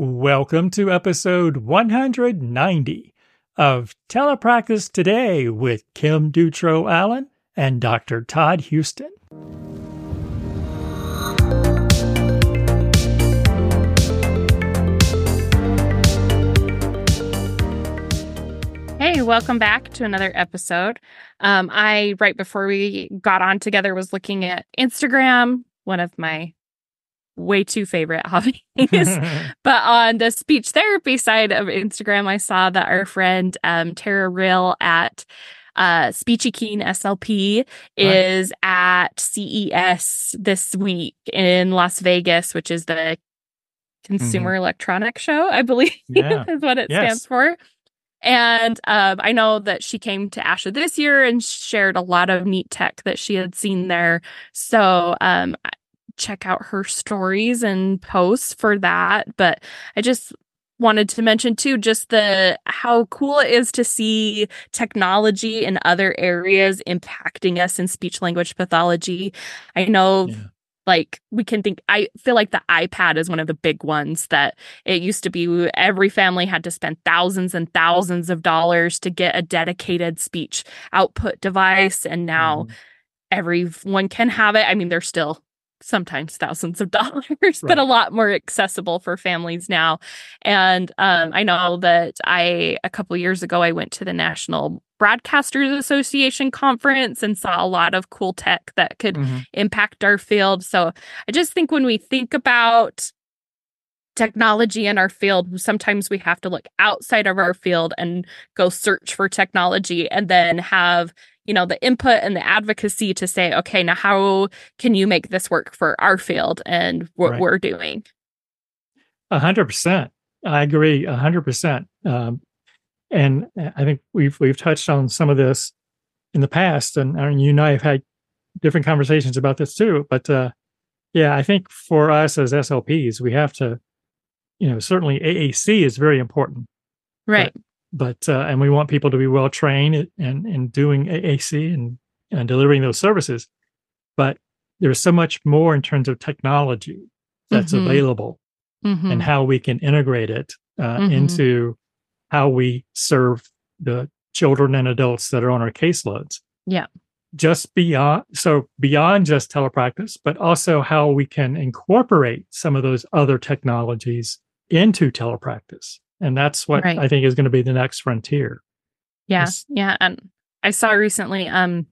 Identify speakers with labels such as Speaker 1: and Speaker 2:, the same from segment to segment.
Speaker 1: Welcome to episode 190 of Telepractice Today with Kim Dutro Allen and Dr. Todd Houston.
Speaker 2: Hey, welcome back to another episode. Um, I, right before we got on together, was looking at Instagram, one of my way too favorite hobbies. but on the speech therapy side of Instagram, I saw that our friend um, Tara Roehl at uh, Speechy Keen SLP is right. at CES this week in Las Vegas, which is the Consumer mm-hmm. Electronics Show, I believe yeah. is what it yes. stands for. And um, I know that she came to ASHA this year and shared a lot of neat tech that she had seen there. So um, check out her stories and posts for that. But I just wanted to mention too just the how cool it is to see technology in other areas impacting us in speech language pathology. I know yeah. like we can think I feel like the iPad is one of the big ones that it used to be every family had to spend thousands and thousands of dollars to get a dedicated speech output device and now mm. everyone can have it. I mean there's still sometimes thousands of dollars, right. but a lot more accessible for families now. And um, I know that I, a couple years ago, I went to the National Broadcasters Association conference and saw a lot of cool tech that could mm-hmm. impact our field. So I just think when we think about technology in our field, sometimes we have to look outside of our field and go search for technology and then have you know the input and the advocacy to say okay now how can you make this work for our field and what right. we're doing?
Speaker 1: A hundred percent. I agree a hundred percent. Um, and i think we've we've touched on some of this in the past and, and you and i have had different conversations about this too but uh, yeah i think for us as slps we have to you know certainly aac is very important.
Speaker 2: Right
Speaker 1: but uh, and we want people to be well trained and in doing AAC and, and delivering those services. But there's so much more in terms of technology that's mm-hmm. available mm-hmm. and how we can integrate it uh, mm-hmm. into how we serve the children and adults that are on our caseloads.
Speaker 2: Yeah.
Speaker 1: Just beyond, so beyond just telepractice, but also how we can incorporate some of those other technologies into telepractice and that's what right. i think is going to be the next frontier
Speaker 2: yeah it's, yeah and i saw recently um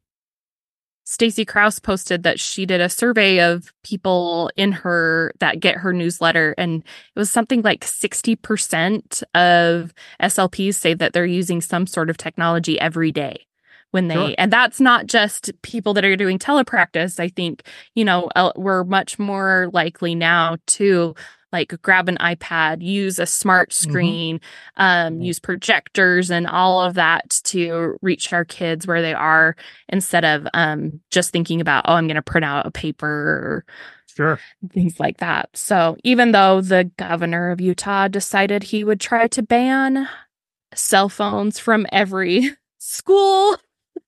Speaker 2: stacy crouse posted that she did a survey of people in her that get her newsletter and it was something like 60% of slps say that they're using some sort of technology every day when they sure. and that's not just people that are doing telepractice i think you know we're much more likely now to like grab an iPad, use a smart mm-hmm. screen, mm-hmm. um, use projectors and all of that to reach our kids where they are instead of um, just thinking about, oh, I'm going to print out a paper or
Speaker 1: sure.
Speaker 2: things like that. So even though the governor of Utah decided he would try to ban cell phones from every school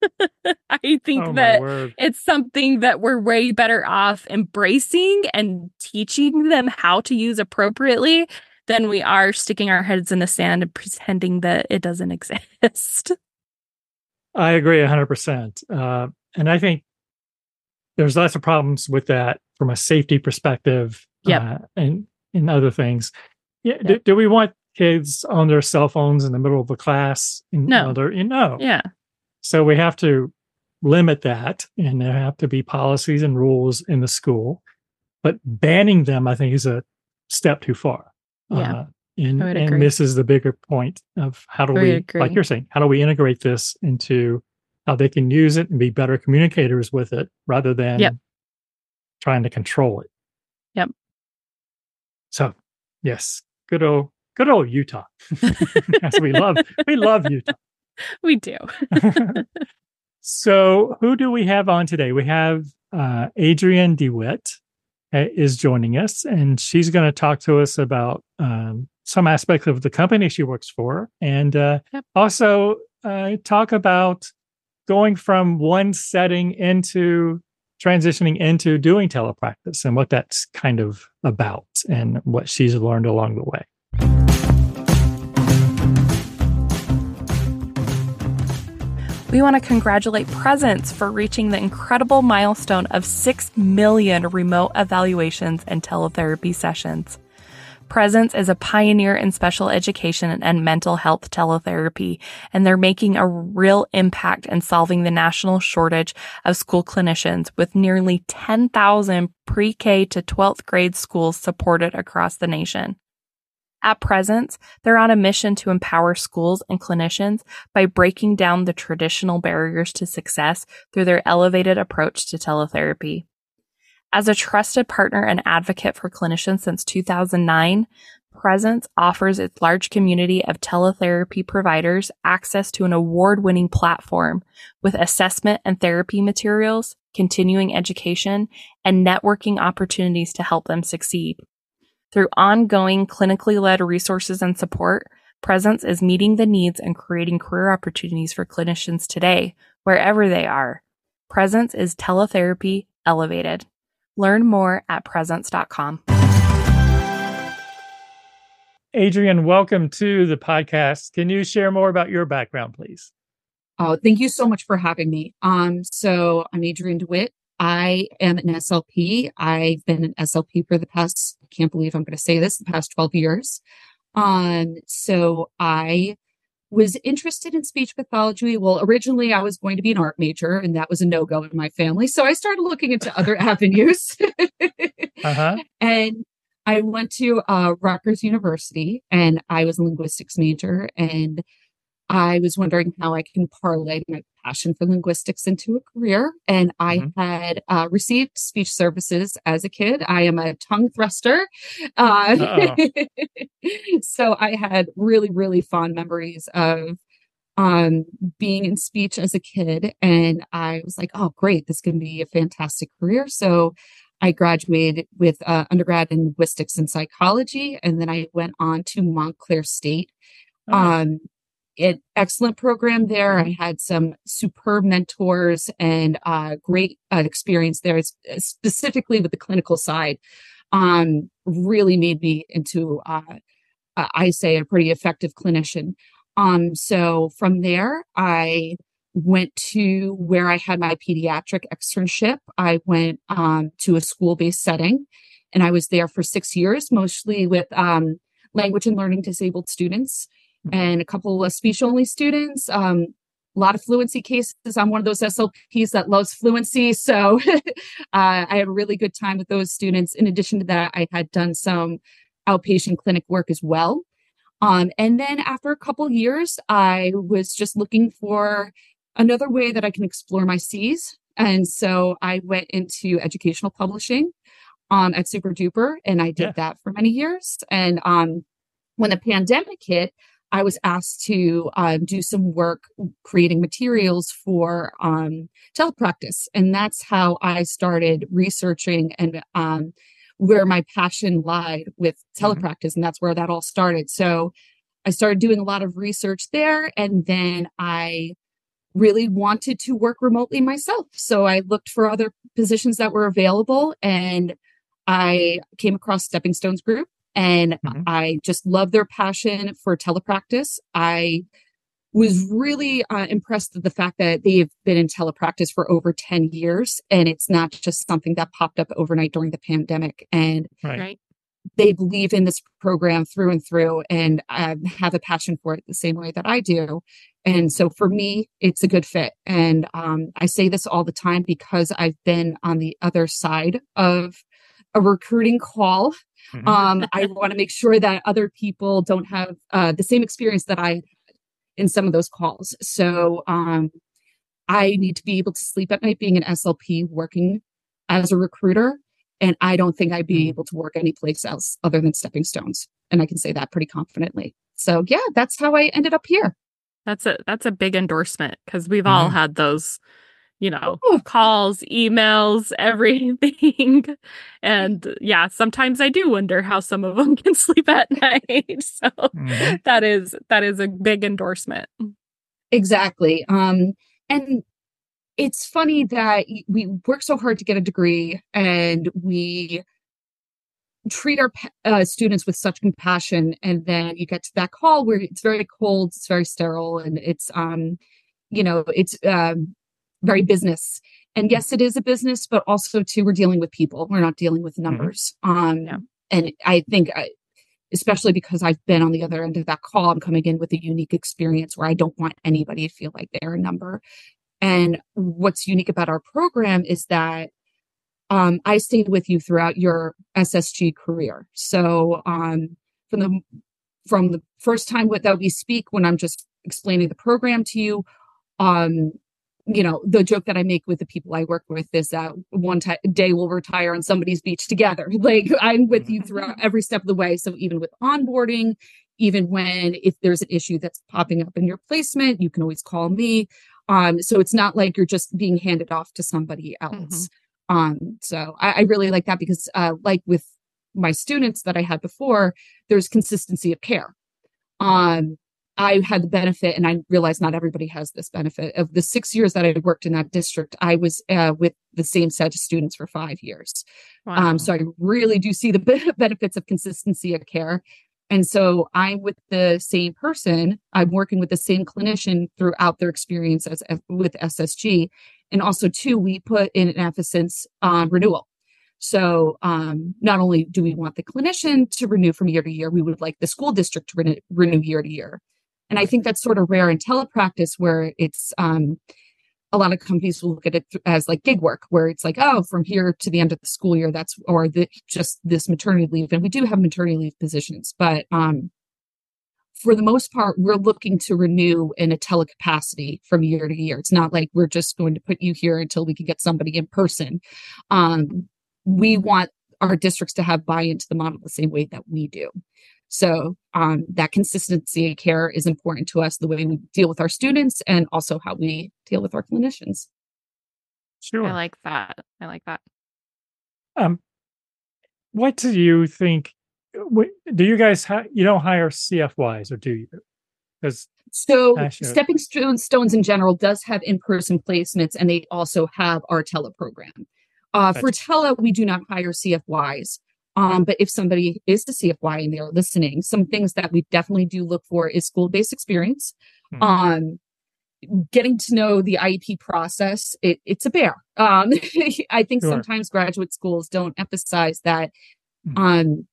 Speaker 2: I think oh, that it's something that we're way better off embracing and teaching them how to use appropriately than we are sticking our heads in the sand and pretending that it doesn't exist.
Speaker 1: I agree 100%. Uh, and I think there's lots of problems with that from a safety perspective
Speaker 2: yep. Uh,
Speaker 1: and, and other things. Yeah, yep. do, do, we want kids on their cell phones in the middle of the class?
Speaker 2: In, no.
Speaker 1: Other, you know.
Speaker 2: Yeah.
Speaker 1: So we have to limit that, and there have to be policies and rules in the school. But banning them, I think, is a step too far.
Speaker 2: Yeah. Uh,
Speaker 1: and, and misses the bigger point of how do we, agree. like you're saying, how do we integrate this into how they can use it and be better communicators with it rather than
Speaker 2: yep.
Speaker 1: trying to control it.
Speaker 2: Yep.
Speaker 1: So, yes, good old, good old Utah. yes, we love, we love Utah.
Speaker 2: we do.
Speaker 1: so, who do we have on today? We have uh, Adrienne DeWitt uh, is joining us, and she's going to talk to us about um, some aspects of the company she works for, and uh, yep. also uh, talk about going from one setting into transitioning into doing telepractice and what that's kind of about and what she's learned along the way.
Speaker 2: We want to congratulate Presence for reaching the incredible milestone of 6 million remote evaluations and teletherapy sessions. Presence is a pioneer in special education and mental health teletherapy, and they're making a real impact in solving the national shortage of school clinicians with nearly 10,000 pre-K to 12th grade schools supported across the nation. At Presence, they're on a mission to empower schools and clinicians by breaking down the traditional barriers to success through their elevated approach to teletherapy. As a trusted partner and advocate for clinicians since 2009, Presence offers its large community of teletherapy providers access to an award winning platform with assessment and therapy materials, continuing education, and networking opportunities to help them succeed. Through ongoing clinically led resources and support, Presence is meeting the needs and creating career opportunities for clinicians today, wherever they are. Presence is teletherapy elevated. Learn more at presence.com.
Speaker 1: Adrienne, welcome to the podcast. Can you share more about your background, please?
Speaker 3: Oh, thank you so much for having me. Um, so I'm Adrienne DeWitt. I am an SLP. I've been an SLP for the past, I can't believe I'm going to say this, the past 12 years. Um, so I was interested in speech pathology. Well, originally I was going to be an art major and that was a no-go in my family. So I started looking into other avenues. uh-huh. And I went to uh, Rutgers University and I was a linguistics major and I was wondering how I can parlay my passion for linguistics into a career. And I mm-hmm. had uh, received speech services as a kid. I am a tongue thruster. Uh, so I had really, really fond memories of um, being in speech as a kid. And I was like, oh, great, this can be a fantastic career. So I graduated with uh, undergrad in linguistics and psychology. And then I went on to Montclair State. Oh. Um, an excellent program there. I had some superb mentors and uh, great uh, experience there, specifically with the clinical side. Um, really made me into, uh, I say, a pretty effective clinician. Um, so from there, I went to where I had my pediatric externship. I went um, to a school based setting and I was there for six years, mostly with um, language and learning disabled students and a couple of speech only students. Um, a lot of fluency cases. I'm one of those SLPs that loves fluency. So uh, I had a really good time with those students. In addition to that, I had done some outpatient clinic work as well. Um, and then after a couple years, I was just looking for another way that I can explore my C's. And so I went into educational publishing um, at Super Duper, and I did yeah. that for many years. And um, when the pandemic hit, I was asked to uh, do some work creating materials for um, telepractice. And that's how I started researching and um, where my passion lied with mm-hmm. telepractice. And that's where that all started. So I started doing a lot of research there. And then I really wanted to work remotely myself. So I looked for other positions that were available and I came across Stepping Stones Group and mm-hmm. I just love their passion for telepractice. I was really uh, impressed with the fact that they've been in telepractice for over 10 years and it's not just something that popped up overnight during the pandemic. And right. they believe in this program through and through and uh, have a passion for it the same way that I do. And so for me, it's a good fit. And um, I say this all the time because I've been on the other side of a recruiting call Mm-hmm. Um, I want to make sure that other people don't have uh, the same experience that I had in some of those calls. So um, I need to be able to sleep at night being an SLP working as a recruiter. And I don't think I'd be mm-hmm. able to work any place else other than Stepping Stones. And I can say that pretty confidently. So yeah, that's how I ended up here.
Speaker 2: That's a that's a big endorsement because we've mm-hmm. all had those you know, calls, emails, everything. and yeah, sometimes I do wonder how some of them can sleep at night. So mm-hmm. that is that is a big endorsement.
Speaker 3: Exactly. Um and it's funny that we work so hard to get a degree and we treat our uh, students with such compassion and then you get to that call where it's very cold it's very sterile and it's um you know, it's um, very business. And yes, it is a business, but also too, we're dealing with people. We're not dealing with mm-hmm. numbers. Mm-hmm. Um, yeah. And I think, I, especially because I've been on the other end of that call, I'm coming in with a unique experience where I don't want anybody to feel like they're a number. And what's unique about our program is that um, I stayed with you throughout your SSG career. So um, from the from the first time that we speak, when I'm just explaining the program to you, um, you know, the joke that I make with the people I work with is that one t- day we'll retire on somebody's beach together. Like I'm with you throughout mm-hmm. every step of the way. So even with onboarding, even when if there's an issue that's popping up in your placement, you can always call me. Um, so it's not like you're just being handed off to somebody else. Mm-hmm. Um, so I, I, really like that because, uh, like with my students that I had before, there's consistency of care. Um, I had the benefit, and I realize not everybody has this benefit of the six years that I worked in that district. I was uh, with the same set of students for five years. Wow. Um, so I really do see the benefits of consistency of care. And so I'm with the same person. I'm working with the same clinician throughout their experience as, with SSG. And also, too, we put in an emphasis on renewal. So um, not only do we want the clinician to renew from year to year, we would like the school district to renew, renew year to year. And I think that's sort of rare in telepractice where it's um, a lot of companies will look at it as like gig work, where it's like, oh, from here to the end of the school year, that's or the, just this maternity leave. And we do have maternity leave positions, but um, for the most part, we're looking to renew in a telecapacity from year to year. It's not like we're just going to put you here until we can get somebody in person. Um, we want our districts to have buy into the model the same way that we do. So um, that consistency of care is important to us, the way we deal with our students and also how we deal with our clinicians.
Speaker 2: Sure. I like that. I like that.
Speaker 1: Um, what do you think? Do you guys ha- you don't hire CFYs or do you?
Speaker 3: Because so Stepping Stones in general does have in-person placements, and they also have our tele program. Uh, for tele, we do not hire CFYs. Um, but if somebody is to see a CFY and they're listening, some things that we definitely do look for is school based experience. Mm-hmm. Um, getting to know the IEP process, it, it's a bear. Um, I think sure. sometimes graduate schools don't emphasize that mm-hmm. um,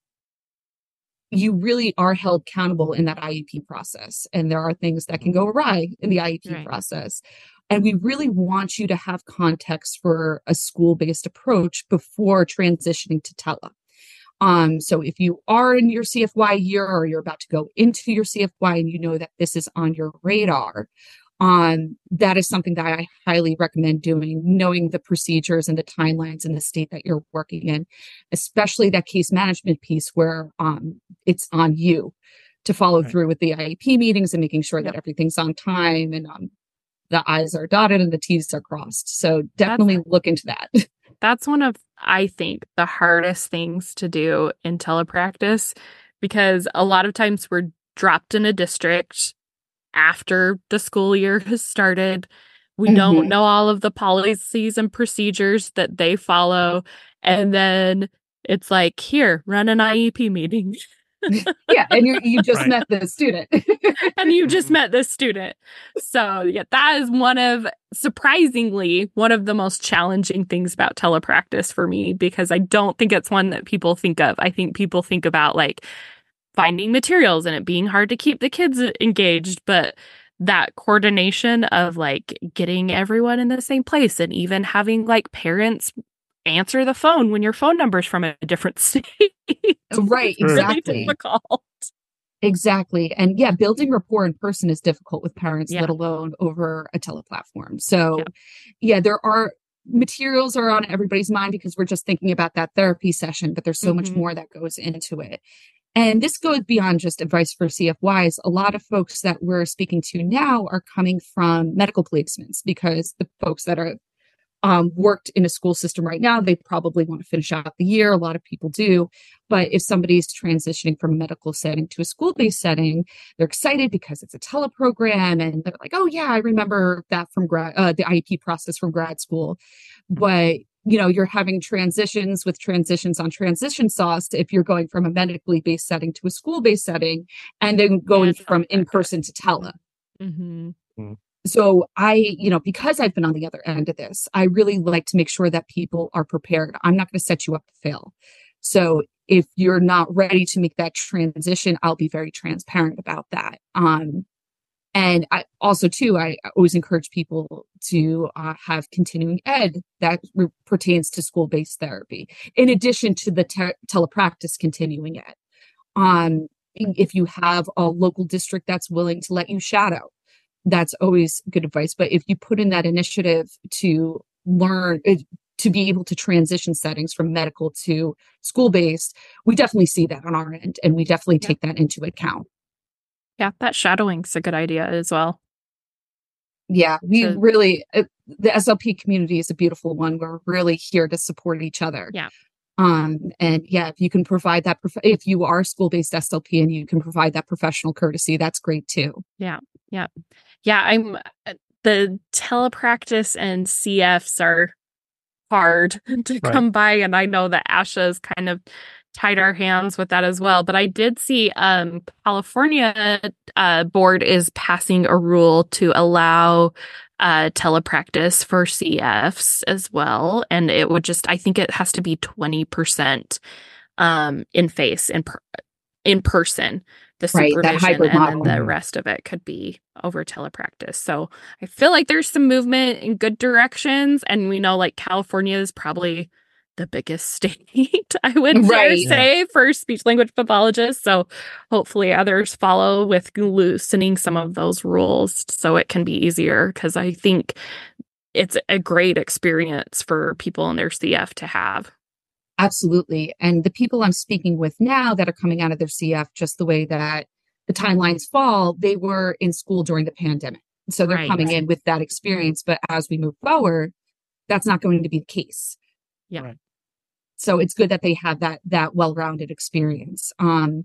Speaker 3: you really are held accountable in that IEP process. And there are things that can go awry in the IEP right. process. And we really want you to have context for a school based approach before transitioning to tele. Um, so if you are in your CFY year or you're about to go into your CFY and you know that this is on your radar, um, that is something that I highly recommend doing, knowing the procedures and the timelines in the state that you're working in, especially that case management piece where um, it's on you to follow right. through with the IEP meetings and making sure yep. that everything's on time and um, the I's are dotted and the T's are crossed. So definitely That's, look into that.
Speaker 2: That's one of I think, the hardest things to do in telepractice because a lot of times we're dropped in a district after the school year has started. We mm-hmm. don't know all of the policies and procedures that they follow. And then it's like, here, run an IEP meeting.
Speaker 3: yeah, and you you just right. met the student.
Speaker 2: and you just met this student. So, yeah, that is one of surprisingly one of the most challenging things about telepractice for me because I don't think it's one that people think of. I think people think about like finding materials and it being hard to keep the kids engaged, but that coordination of like getting everyone in the same place and even having like parents answer the phone when your phone number's from a different state.
Speaker 3: right, exactly. Really exactly. And yeah, building rapport in person is difficult with parents, yeah. let alone over a teleplatform. So yeah. yeah, there are materials are on everybody's mind because we're just thinking about that therapy session, but there's so mm-hmm. much more that goes into it. And this goes beyond just advice for CFYs. A lot of folks that we're speaking to now are coming from medical placements because the folks that are um, worked in a school system right now, they probably want to finish out the year. A lot of people do. But if somebody's transitioning from a medical setting to a school based setting, they're excited because it's a teleprogram and they're like, oh, yeah, I remember that from grad, uh, the IEP process from grad school. But you know, you're having transitions with transitions on transition sauce if you're going from a medically based setting to a school based setting and then going yeah, from in person to tele. Mm-hmm.
Speaker 1: Mm.
Speaker 3: So I, you know, because I've been on the other end of this, I really like to make sure that people are prepared. I'm not going to set you up to fail. So if you're not ready to make that transition, I'll be very transparent about that. Um, and I also too, I always encourage people to uh, have continuing ed that re- pertains to school-based therapy, in addition to the te- telepractice continuing ed. Um, if you have a local district that's willing to let you shadow, that's always good advice. But if you put in that initiative to learn, uh, to be able to transition settings from medical to school based, we definitely see that on our end and we definitely yeah. take that into account.
Speaker 2: Yeah, that shadowing's a good idea as well.
Speaker 3: Yeah, we to, really, uh, the SLP community is a beautiful one. We're really here to support each other.
Speaker 2: Yeah.
Speaker 3: Um, and yeah, if you can provide that, prof- if you are school based SLP and you can provide that professional courtesy, that's great too.
Speaker 2: Yeah. Yeah. Yeah. I'm, uh, the telepractice and CFs are hard to right. come by. And I know that Asha's kind of tied our hands with that as well. But I did see um, California uh, board is passing a rule to allow uh, telepractice for CFs as well, and it would just I think it has to be twenty percent um, in face in per- in person the supervision right, and model. then the rest of it could be over telepractice. So I feel like there's some movement in good directions and we know like California is probably the biggest state, I would right. say, yeah. for speech language pathologists. So hopefully others follow with loosening some of those rules so it can be easier. Cause I think it's a great experience for people in their CF to have.
Speaker 3: Absolutely. And the people I'm speaking with now that are coming out of their CF, just the way that the timelines fall, they were in school during the pandemic. So they're right. coming in with that experience. But as we move forward, that's not going to be the case.
Speaker 2: Yeah. Right
Speaker 3: so it's good that they have that that well-rounded experience um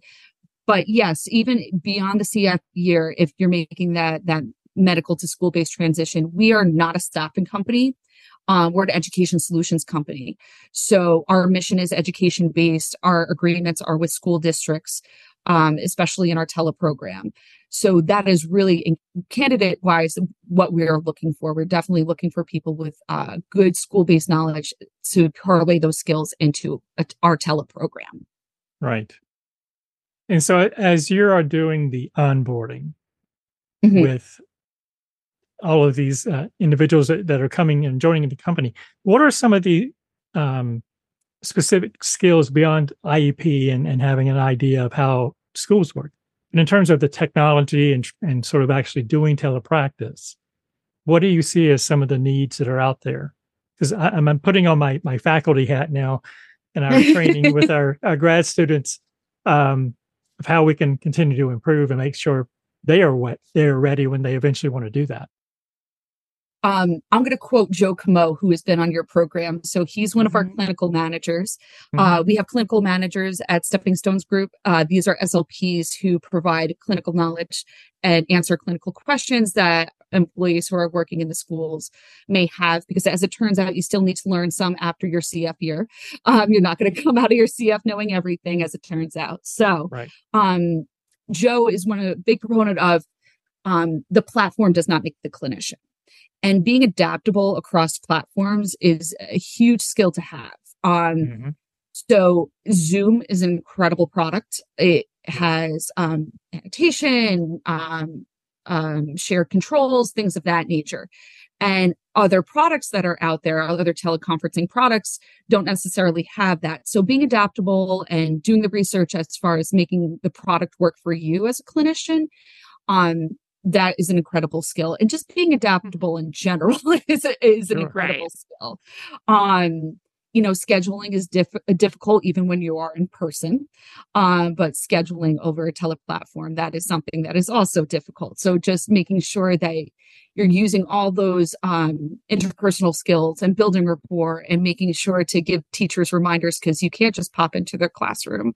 Speaker 3: but yes even beyond the cf year if you're making that that medical to school-based transition we are not a staffing company um, we're an education solutions company so our mission is education based our agreements are with school districts um, especially in our teleprogram so that is really candidate wise what we're looking for. We're definitely looking for people with uh, good school based knowledge to parlay those skills into a, our teleprogram.
Speaker 1: Right. And so as you are doing the onboarding mm-hmm. with all of these uh, individuals that, that, are coming and joining the company, what are some of the um, specific skills beyond IEP and, and having an idea of how schools work? And in terms of the technology and, and sort of actually doing telepractice, what do you see as some of the needs that are out there? Because I'm, I'm putting on my, my faculty hat now and I'm training with our, our grad students um, of how we can continue to improve and make sure they are what they're ready when they eventually want to do that
Speaker 3: um, I'm going to quote Joe Camo, who has been on your program. So he's one of our mm-hmm. clinical managers. Mm-hmm. Uh, we have clinical managers at Stepping Stones Group. Uh, these are SLPs who provide clinical knowledge and answer clinical questions that employees who are working in the schools may have. Because as it turns out, you still need to learn some after your CF year. Um, you're not going to come out of your CF knowing everything, as it turns out. So, right. um, Joe is one of the big proponent of um, the platform does not make the clinician. And being adaptable across platforms is a huge skill to have. Um, mm-hmm. So Zoom is an incredible product. It has um, annotation, um, um, shared controls, things of that nature. And other products that are out there, other teleconferencing products don't necessarily have that. So being adaptable and doing the research as far as making the product work for you as a clinician um, that is an incredible skill and just being adaptable in general is, is an incredible right. skill um you know scheduling is diff- difficult even when you are in person um, but scheduling over a teleplatform that is something that is also difficult. So just making sure that you're using all those um, interpersonal skills and building rapport and making sure to give teachers reminders because you can't just pop into their classroom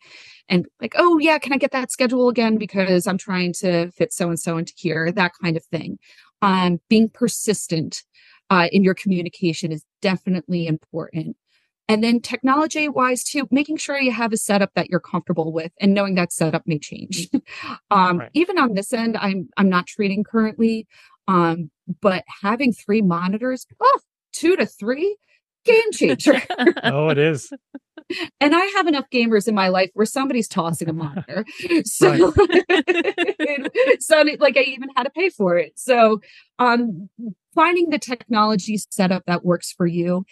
Speaker 3: and like oh yeah can i get that schedule again because i'm trying to fit so and so into here that kind of thing. Um, being persistent uh, in your communication is definitely important and then technology wise too, making sure you have a setup that you're comfortable with and knowing that setup may change. um, right. Even on this end, I'm, I'm not treating currently. Um, but having three monitors, oh, two to three, game changer.
Speaker 1: oh, it is.
Speaker 3: And I have enough gamers in my life where somebody's tossing a monitor. So, so like I even had to pay for it. So, um, finding the technology setup that works for you.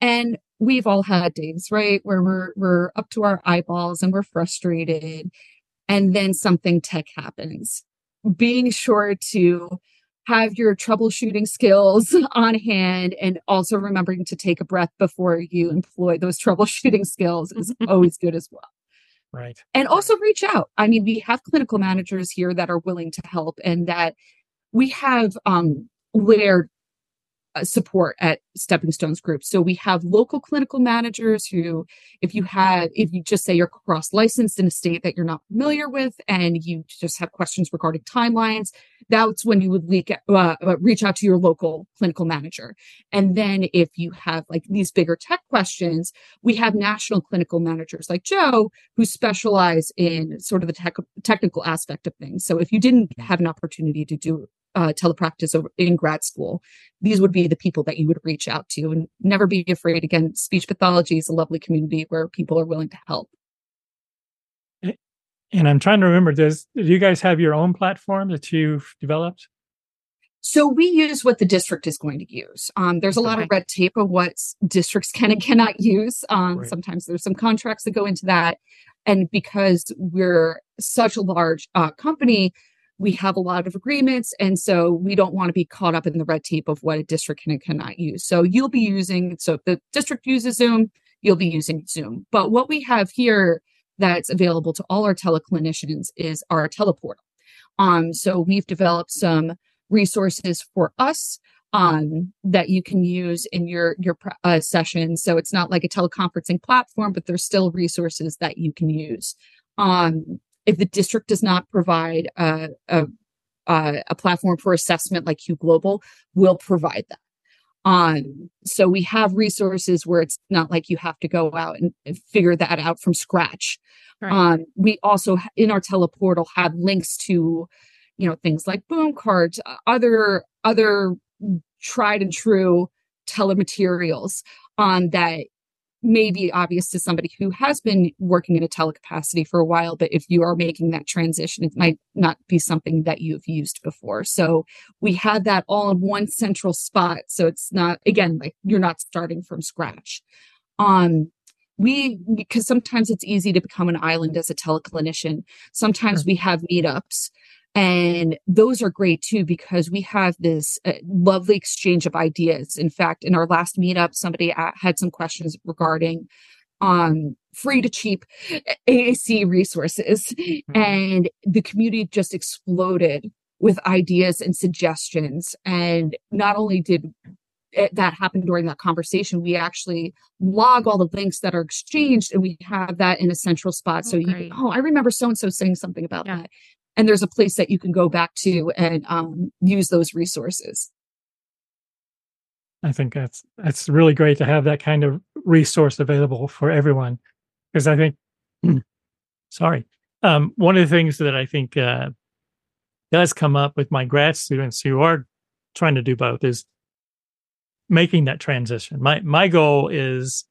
Speaker 3: And we've all had days, right, where we're we're up to our eyeballs and we're frustrated, and then something tech happens. Being sure to have your troubleshooting skills on hand and also remembering to take a breath before you employ those troubleshooting skills is always good as well.
Speaker 1: Right.
Speaker 3: And also reach out. I mean, we have clinical managers here that are willing to help and that we have um where support at Stepping Stones Group. So we have local clinical managers who, if you have, if you just say you're cross licensed in a state that you're not familiar with and you just have questions regarding timelines, that's when you would leak, uh, uh, reach out to your local clinical manager. And then if you have like these bigger tech questions, we have national clinical managers like Joe who specialize in sort of the tech, technical aspect of things. So if you didn't have an opportunity to do uh, telepractice over in grad school, these would be the people that you would reach out to and never be afraid. Again, speech pathology is a lovely community where people are willing to help.
Speaker 1: And I'm trying to remember, does do you guys have your own platform that you've developed?
Speaker 3: So we use what the district is going to use. Um, there's a lot of red tape of what districts can and cannot use. Um, right. Sometimes there's some contracts that go into that. And because we're such a large uh, company, we have a lot of agreements and so we don't want to be caught up in the red tape of what a district can and cannot use so you'll be using so if the district uses zoom you'll be using zoom but what we have here that's available to all our teleclinicians is our teleportal um so we've developed some resources for us um, that you can use in your your uh, session. So it's not like a teleconferencing platform, but there's still resources that you can use. Um, if the district does not provide a, a, a platform for assessment like Q Global, will provide that. Um, so we have resources where it's not like you have to go out and, and figure that out from scratch. Right. Um, we also in our teleportal have links to, you know, things like boom cards, other other tried and true telematerials um, that may be obvious to somebody who has been working in a telecapacity for a while, but if you are making that transition, it might not be something that you've used before. So we had that all in one central spot. So it's not, again, like you're not starting from scratch. Um, we, because sometimes it's easy to become an island as a teleclinician. Sometimes we have meetups and those are great too, because we have this uh, lovely exchange of ideas. In fact, in our last meetup, somebody had some questions regarding um, free to cheap AAC resources. Mm-hmm. And the community just exploded with ideas and suggestions. And not only did it, that happen during that conversation, we actually log all the links that are exchanged and we have that in a central spot. Oh, so you, oh, I remember so and so saying something about yeah. that and there's a place that you can go back to and um, use those resources.
Speaker 1: I think that's that's really great to have that kind of resource available for everyone because i think sorry um, one of the things that i think uh, does come up with my grad students who are trying to do both is making that transition. My my goal is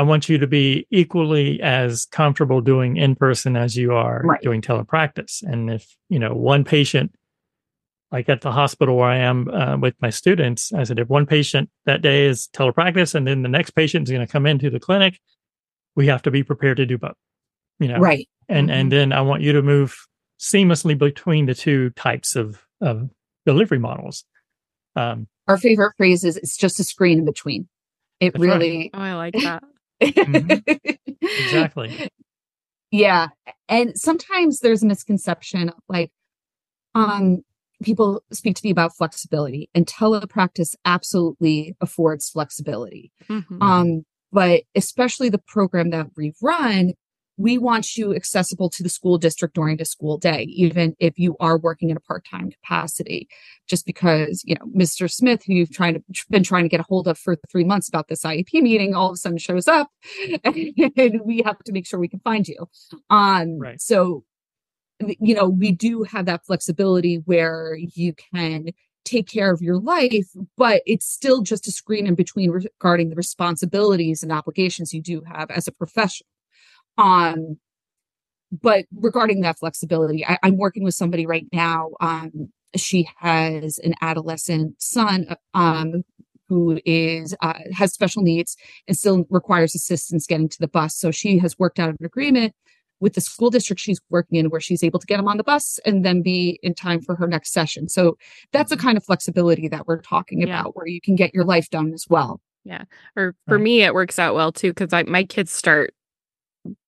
Speaker 1: I want you to be equally as comfortable doing in person as you are right. doing telepractice. And if, you know, one patient, like at the hospital where I am uh, with my students, I said, if one patient that day is telepractice and then the next patient is going to come into the clinic, we have to be prepared to do both, you know?
Speaker 3: Right.
Speaker 1: And, mm-hmm. and then I want you to move seamlessly between the two types of, of delivery models.
Speaker 3: Um, Our favorite phrase is it's just a screen in between. It really.
Speaker 2: Right. Oh, I like that.
Speaker 1: Mm-hmm. exactly.
Speaker 3: Yeah. And sometimes there's a misconception like, um, people speak to me about flexibility and telepractice absolutely affords flexibility. Mm-hmm. Um, but especially the program that we've run, we want you accessible to the school district during the school day, even if you are working in a part-time capacity. Just because, you know, Mr. Smith, who you've trying to been trying to get a hold of for three months about this IEP meeting, all of a sudden shows up and we have to make sure we can find you. Um, right. so you know, we do have that flexibility where you can take care of your life, but it's still just a screen in between regarding the responsibilities and obligations you do have as a professional. Um, but regarding that flexibility, I, am working with somebody right now. Um, she has an adolescent son um, who is uh, has special needs and still requires assistance getting to the bus. So she has worked out an agreement with the school district she's working in where she's able to get him on the bus and then be in time for her next session. So that's a mm-hmm. kind of flexibility that we're talking yeah. about where you can get your life done as well.
Speaker 2: Yeah. Or for right. me, it works out well too because my kids start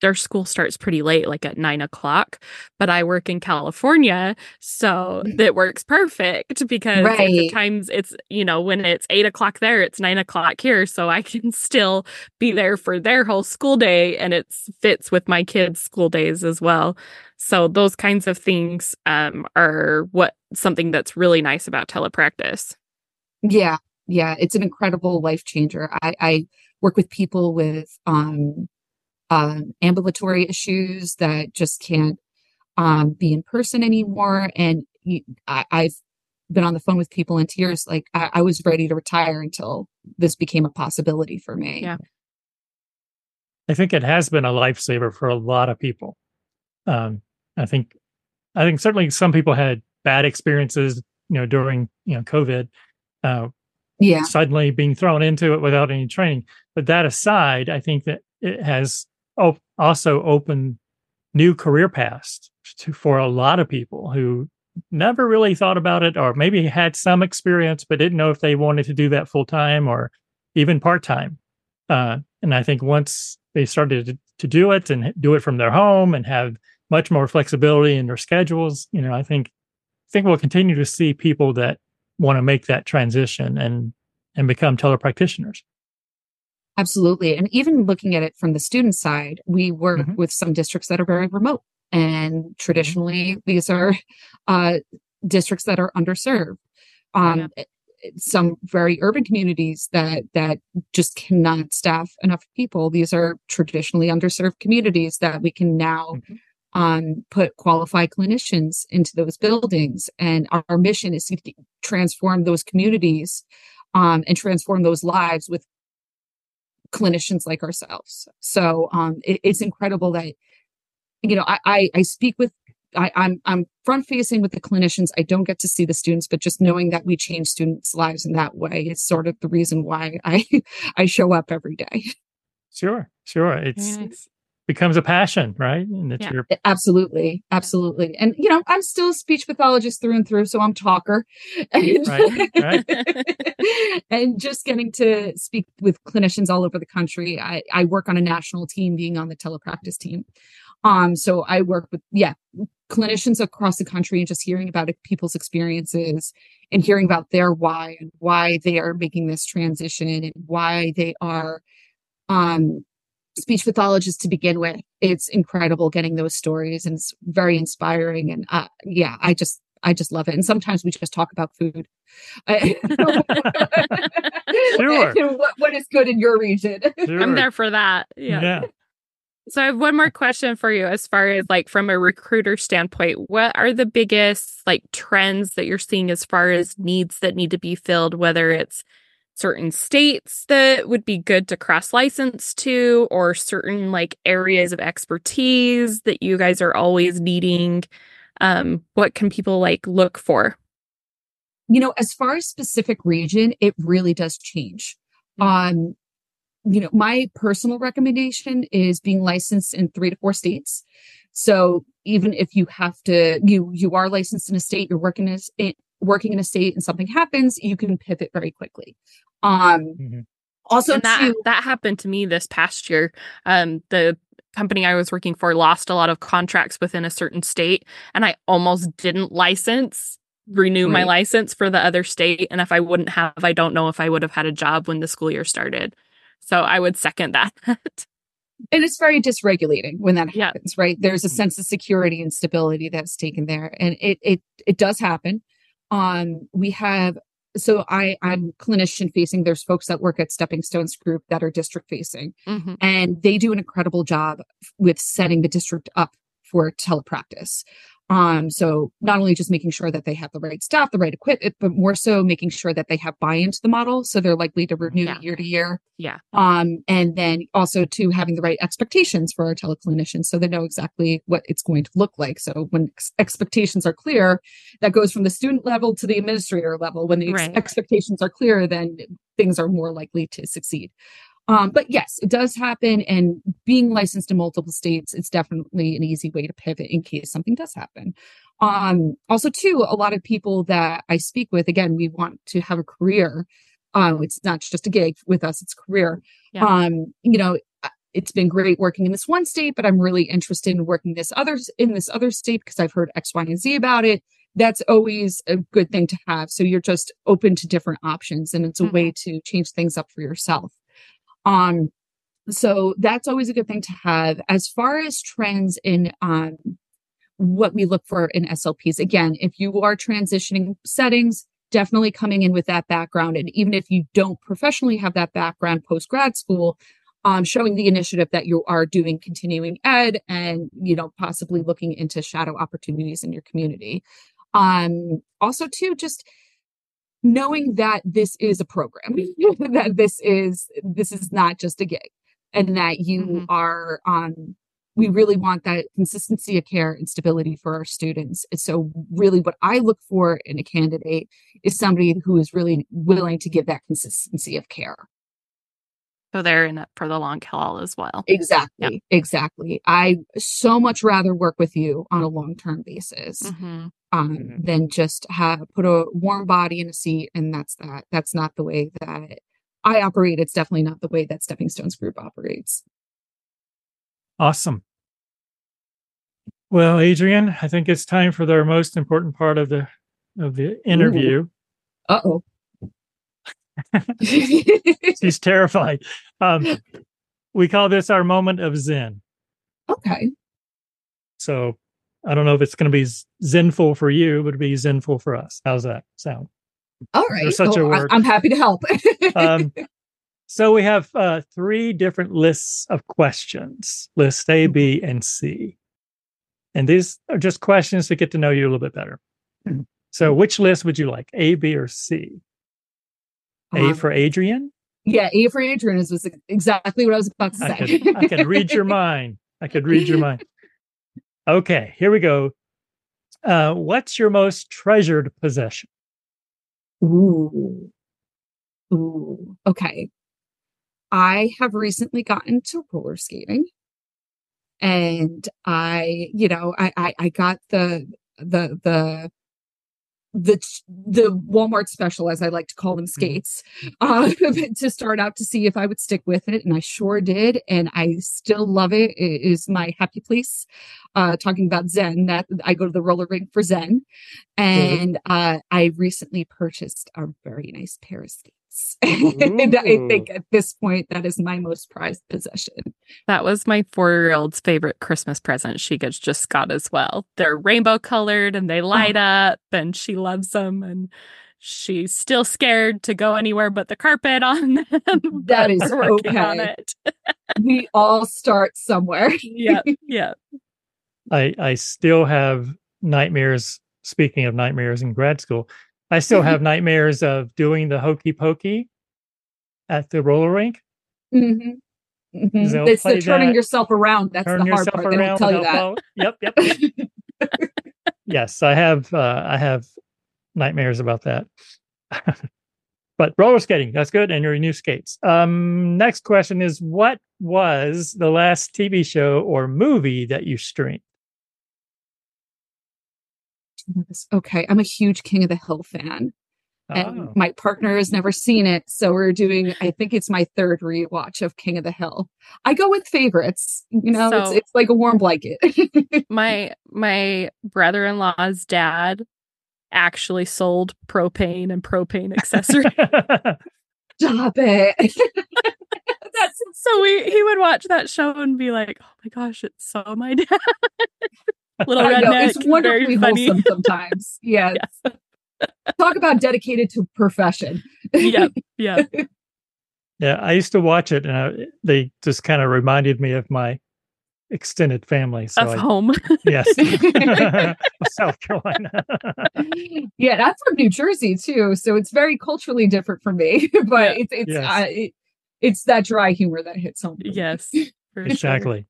Speaker 2: their school starts pretty late, like at nine o'clock. But I work in California, so mm. it works perfect because right. times it's you know when it's eight o'clock there, it's nine o'clock here, so I can still be there for their whole school day, and it fits with my kids' school days as well. So those kinds of things um, are what something that's really nice about telepractice.
Speaker 3: Yeah, yeah, it's an incredible life changer. I, I work with people with um um, ambulatory issues that just can't um, be in person anymore. And I, have been on the phone with people in tears. Like I, I, was ready to retire until this became a possibility for me.
Speaker 2: Yeah.
Speaker 1: I think it has been a lifesaver for a lot of people. Um, I think, I think certainly some people had bad experiences, you know, during you know COVID. Uh,
Speaker 3: yeah.
Speaker 1: Suddenly being thrown into it without any training. But that aside, I think that it has op- also open new career paths to, for a lot of people who never really thought about it or maybe had some experience but didn't know if they wanted to do that full time or even part time. Uh, and I think once they started to, to, do it and do it from their home and have much more flexibility in their schedules, you know, I think I think we'll continue to see people that want to make that transition and and become telepractitioners.
Speaker 3: Absolutely. And even looking at it from the student side, we work mm-hmm. with some districts that are very remote. And mm-hmm. traditionally, these are uh, districts that are underserved. Um, yeah. Some very urban communities that that just cannot staff enough people. These are traditionally underserved communities that we can now mm-hmm. um, put qualified clinicians into those buildings. And our, our mission is to transform those communities um, and transform those lives with clinicians like ourselves. So um, it, it's incredible that you know I, I, I speak with I, I'm I'm front facing with the clinicians. I don't get to see the students, but just knowing that we change students' lives in that way is sort of the reason why I I show up every day.
Speaker 1: Sure, sure. It's nice becomes a passion, right?
Speaker 3: And it's yeah. your absolutely, absolutely. And you know, I'm still a speech pathologist through and through, so I'm talker. And, right, right. and just getting to speak with clinicians all over the country. I, I work on a national team, being on the telepractice team. Um, so I work with yeah clinicians across the country and just hearing about people's experiences and hearing about their why and why they are making this transition and why they are um speech pathologist to begin with. It's incredible getting those stories and it's very inspiring. And uh, yeah, I just I just love it. And sometimes we just talk about food.
Speaker 1: sure.
Speaker 3: what, what is good in your region?
Speaker 2: Sure. I'm there for that. Yeah. yeah. So I have one more question for you as far as like from a recruiter standpoint, what are the biggest like trends that you're seeing as far as needs that need to be filled, whether it's certain states that would be good to cross license to or certain like areas of expertise that you guys are always needing um what can people like look for?
Speaker 3: You know as far as specific region it really does change. Mm-hmm. um you know my personal recommendation is being licensed in 3 to 4 states. So even if you have to you you are licensed in a state you're working as working in a state and something happens, you can pivot very quickly. Um, mm-hmm. Also,
Speaker 2: and that too, that happened to me this past year. Um, the company I was working for lost a lot of contracts within a certain state, and I almost didn't license renew right. my license for the other state. And if I wouldn't have, I don't know if I would have had a job when the school year started. So I would second that.
Speaker 3: and it's very dysregulating when that yeah. happens, right? There's a mm-hmm. sense of security and stability that's taken there, and it it it does happen. Um, we have so I I'm clinician facing. There's folks that work at Stepping Stones Group that are district facing, mm-hmm. and they do an incredible job with setting the district up for telepractice. Um, so not only just making sure that they have the right staff, the right equipment, but more so making sure that they have buy-in to the model. So they're likely to renew
Speaker 2: Yeah.
Speaker 3: year to year.
Speaker 2: Yeah.
Speaker 3: Um, and then also to having the right expectations for our teleclinicians so they know exactly what it's going to look like. So when ex- expectations are clear, that goes from the student level to the administrator level. When the ex-
Speaker 2: Right.
Speaker 3: expectations are clear, then things are more likely to succeed. Um, but yes, it does happen. And being licensed in multiple states, it's definitely an easy way to pivot in case something does happen. Um, also, too, a lot of people that I speak with, again, we want to have a career. Um, it's not just a gig with us, it's a career.
Speaker 2: Yeah.
Speaker 3: Um, you know, it's been great working in this one state, but I'm really interested in working this other in this other state because I've heard X, Y, and Z about it. That's always a good thing to have. So you're just open to different options and it's a way to change things up for yourself. Um, so that's always a good thing to have. As far as trends in um what we look for in SLPs, again, if you are transitioning settings, definitely coming in with that background. And even if you don't professionally have that background post grad school, um, showing the initiative that you are doing continuing ed and, you know, possibly looking into shadow opportunities in your community. Um, also too, just knowing that this is a program, that this is, this is not just a gig and that you
Speaker 2: Mhm.
Speaker 3: are, um, we really want that consistency of care and stability for our students. And so really what I look for in a candidate is somebody who is really willing to give that consistency of care.
Speaker 2: So they're in it for the long haul as well.
Speaker 3: Exactly. Exactly. I so much rather work with you on a long-term basis
Speaker 2: hmm
Speaker 3: um,
Speaker 1: Mhm.
Speaker 3: than just have put a warm body in a seat and that's that. That's not the way that I operate. It's definitely not the way that Stepping Stones Group operates.
Speaker 1: Awesome. Well, Adrienne, I think it's time for the most important part of the of the interview.
Speaker 3: Uh oh.
Speaker 1: She's terrified. Um, we call this our moment of Zen.
Speaker 3: okay.
Speaker 1: So I don't know if it's going to be zenful for you, but it'd be zenful for us. How's that sound?
Speaker 3: All right.
Speaker 1: such a
Speaker 3: Oh, I-
Speaker 1: word.
Speaker 3: I'm happy to help.
Speaker 1: Um, so we have uh, three different lists of questions: list A, B, and C. And these are just questions to get to know you a little bit better. So, which list would you like, A, B, or C? A
Speaker 3: Um,
Speaker 1: for Adrienne.
Speaker 3: yeah, A for Adrienne is was exactly what I was about to
Speaker 1: I
Speaker 3: say.
Speaker 1: could, I could read your mind. I could read your mind. Okay, here we go. Uh, what's your most treasured possession?
Speaker 3: Ooh. Ooh. Okay. I have recently gotten to roller skating. And I, you know, I I, I got the the the the the Walmart special, as I like to call them, skates, uh, to start out to see if I would stick with it, and I sure did, and I still love it. It is my happy place. Uh, talking about Zen, that I go to the roller rink for Zen, and uh, I recently purchased a very nice pair of skates. and I think at this point, that is my most prized possession.
Speaker 2: That was my four year old's favorite Christmas present she gets just got as well. They're rainbow colored and they oh. light up, and she loves them. And she's still scared to go anywhere but the carpet on them.
Speaker 3: That
Speaker 2: but
Speaker 3: is
Speaker 2: we're working on
Speaker 3: okay.
Speaker 2: it.
Speaker 3: We all start somewhere.
Speaker 2: yeah, yeah.
Speaker 1: I I still have nightmares. Speaking of nightmares in grad school, I still have nightmares of doing the hokey pokey at the roller rink.
Speaker 3: Mhm. Mhm.
Speaker 1: They'll
Speaker 3: It's the turning
Speaker 1: that,
Speaker 3: yourself around. That's
Speaker 1: Turn
Speaker 3: the hard part. They don't tell you that.
Speaker 1: Yep, yep. yes, I have. Uh, I have nightmares about that. but roller skating, that's good, and your new skates. Um, next question is: What was the last TV show or movie that you streamed?
Speaker 3: Okay, I'm a huge King of the Hill fan, and
Speaker 1: Oh.
Speaker 3: my partner has never seen it, so we're doing. I think it's my third rewatch of King of the Hill. I go with favorites. You know, it's it's like a warm blanket.
Speaker 2: My my brother in law's dad actually sold propane and propane accessories.
Speaker 3: Stop it. That's
Speaker 2: so we he would watch that show and be like, "Oh my gosh, it's so my dad." Little
Speaker 3: I know,
Speaker 2: redneck,
Speaker 3: it's wonderfully
Speaker 2: very funny.
Speaker 3: wholesome sometimes. Yeah.
Speaker 2: Yes.
Speaker 3: Talk about dedicated to profession.
Speaker 2: yep, Yeah.
Speaker 1: Yeah, I used to watch it, and I, they just kind of reminded me of my extended family. So
Speaker 2: of
Speaker 1: I,
Speaker 2: home.
Speaker 1: yes, South Carolina.
Speaker 3: yeah, I'm from New Jersey too, so it's very culturally different for me. but
Speaker 2: Yeah.
Speaker 3: it's it's
Speaker 1: Yes.
Speaker 3: uh, it, it's that dry humor that hits home.
Speaker 2: yes.
Speaker 1: exactly.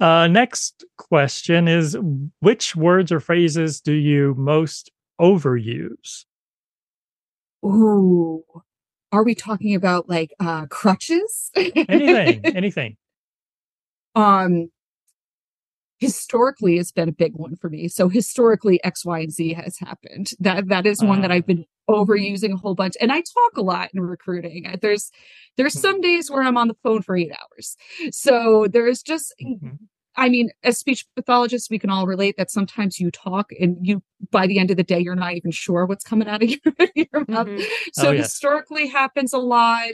Speaker 1: Uh, next question is which words or phrases do you most overuse?
Speaker 3: Ooh, are we talking about like uh crutches?
Speaker 1: Anything, anything.
Speaker 3: um historically it's been a big one for me so historically x y and z has happened that that is one that
Speaker 1: Ah.
Speaker 3: i've been overusing a whole bunch and i talk a lot in recruiting there's there's
Speaker 1: Hmm.
Speaker 3: some days where i'm on the phone for eight hours so there's just
Speaker 1: Mhm.
Speaker 3: i mean as speech pathologists we can all relate that sometimes you talk and you by the end of the day you're not even sure what's coming out of your, your mouth
Speaker 2: Mhm.
Speaker 3: so
Speaker 1: Oh, yes.
Speaker 3: historically happens a lot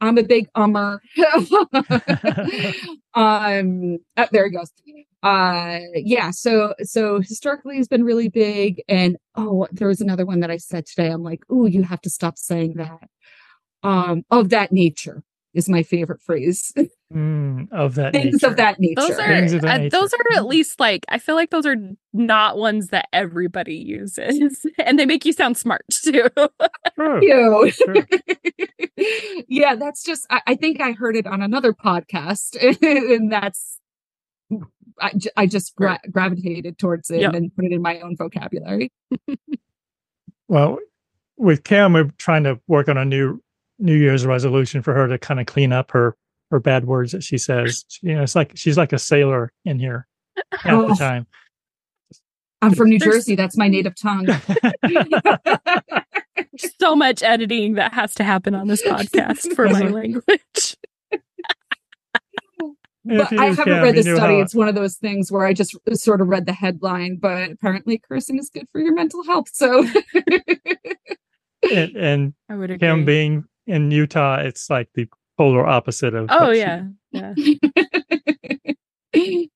Speaker 3: i'm a big ummer um uh, there he goes uh yeah so so historically has been really big and oh there was another one that i said today i'm like oh you have to stop saying that um of that nature is my favorite phrase
Speaker 1: Mm, of that
Speaker 3: things
Speaker 1: nature.
Speaker 3: of that nature
Speaker 2: Those are
Speaker 1: Things of that
Speaker 2: uh,
Speaker 1: nature.
Speaker 2: those are at least like I feel like those are not ones that everybody uses, and they make you sound smart too.
Speaker 1: True.
Speaker 3: you.
Speaker 1: Sure.
Speaker 3: yeah, that's just, I, I think I heard it on another podcast, and that's, I, I just gra- gravitated towards it
Speaker 2: Yep.
Speaker 3: and put it in my own vocabulary.
Speaker 1: Well, with Kim, we're trying to work on a new New Year's resolution for her to kind of clean up her her bad words that she says. You know, it's like she's like a sailor in here half the
Speaker 3: Oh.
Speaker 1: time.
Speaker 3: I'm from New
Speaker 2: There's-
Speaker 3: Jersey. That's my native tongue.
Speaker 2: so much editing that has to happen on this podcast for my language.
Speaker 1: If
Speaker 3: but I haven't read the study.
Speaker 1: how-
Speaker 3: It's one of those things where I just sort of read the headline, but apparently cursing is good for your mental health. So
Speaker 1: and, and
Speaker 2: I would agree.
Speaker 1: Kim being in Utah, it's like the polar opposite of.
Speaker 2: oh yeah, yeah.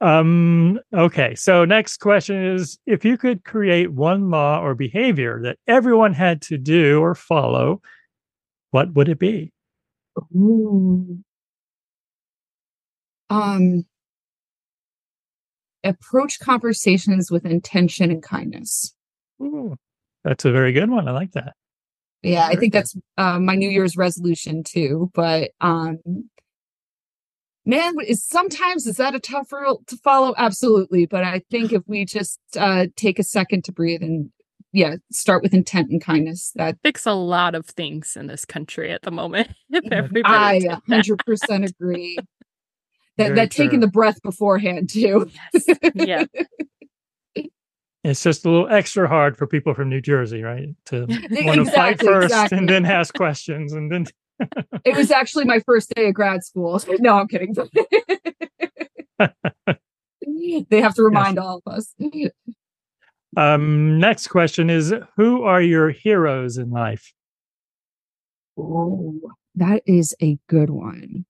Speaker 1: Um. Okay. So next question is: If you could create one law or behavior that everyone had to do or follow, what would it be?
Speaker 3: Ooh. Um, approach conversations with intention and kindness.
Speaker 1: Ooh, that's a very good one. I like that.
Speaker 3: Yeah, I think that's uh, my New Year's resolution too. But um, man, is sometimes is that a tough rule to follow? Absolutely. But I think if we just uh, take a second to breathe and yeah, start with intent and kindness, that
Speaker 2: Fix a lot of things in this country at the moment. If everybody
Speaker 3: I hundred percent agree. That
Speaker 1: Very
Speaker 3: that taking the breath beforehand too.
Speaker 2: Yes. Yeah.
Speaker 1: It's just a little extra hard for people from New Jersey, right? To want to fight first
Speaker 3: exactly.
Speaker 1: and then ask questions and then.
Speaker 3: It was actually my first day of grad school. No, I'm kidding. they have to remind all of us.
Speaker 1: Um. Next question is: Who are your heroes in life?
Speaker 3: Oh, that is a good one.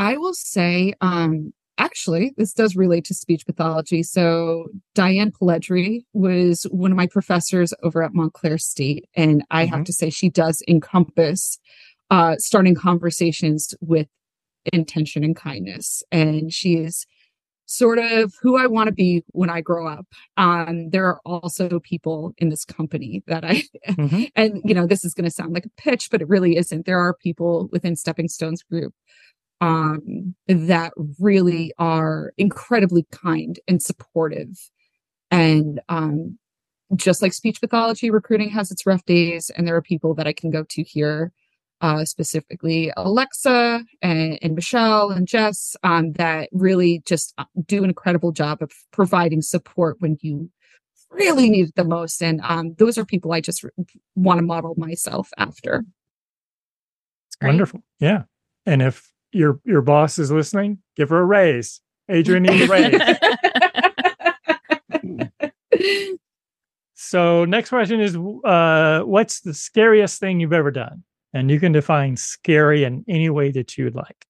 Speaker 3: I will say, um, actually, this does relate to speech pathology. So Diane Pelledri was one of my professors over at Montclair State, and I have
Speaker 1: Mhm.
Speaker 3: to say she does encompass uh, starting conversations with intention and kindness, and she is sort of who I want to be when I grow up. Um, there are also people in this company that I
Speaker 1: Mhm.
Speaker 3: and you know this is going to sound like a pitch but it really isn't there are people within stepping stones group um that really are incredibly kind and supportive and um just like speech pathology recruiting has its rough days and there are people that i can go to here uh specifically alexa and, and michelle and jess um that really just uh, do an incredible job of providing support when you really need it the most and um those are people i just want to model myself after.
Speaker 1: Wonderful. Yeah. And if your your boss is listening, give her a raise. Adrienne needs a raise. So next question is uh what's the scariest thing you've ever done? And you can define scary in any way that you'd like.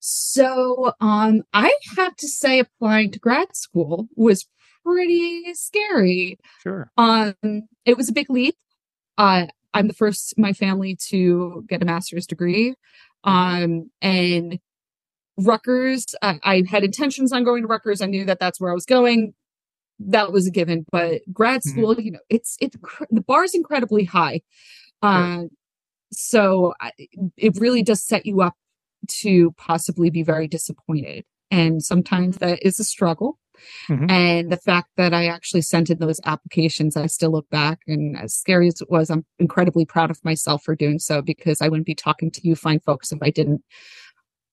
Speaker 3: so um i have to say applying to grad school was pretty scary
Speaker 1: Sure.
Speaker 3: um it was a big leap uh i'm the first in my family to get a master's degree um and Rutgers, I, I had intentions on going to Rutgers. I knew that that's where I was going. That was a given. But grad
Speaker 1: Mhm.
Speaker 3: school, you know, it's it's cr- the bar is incredibly high. Uh, so I, it really does set you up to possibly be very disappointed, and sometimes that is a struggle.
Speaker 1: Mhm.
Speaker 3: And the fact that I actually sent in those applications, I still look back and as scary as it was, I'm incredibly proud of myself for doing so because I wouldn't be talking to you fine folks if I didn't.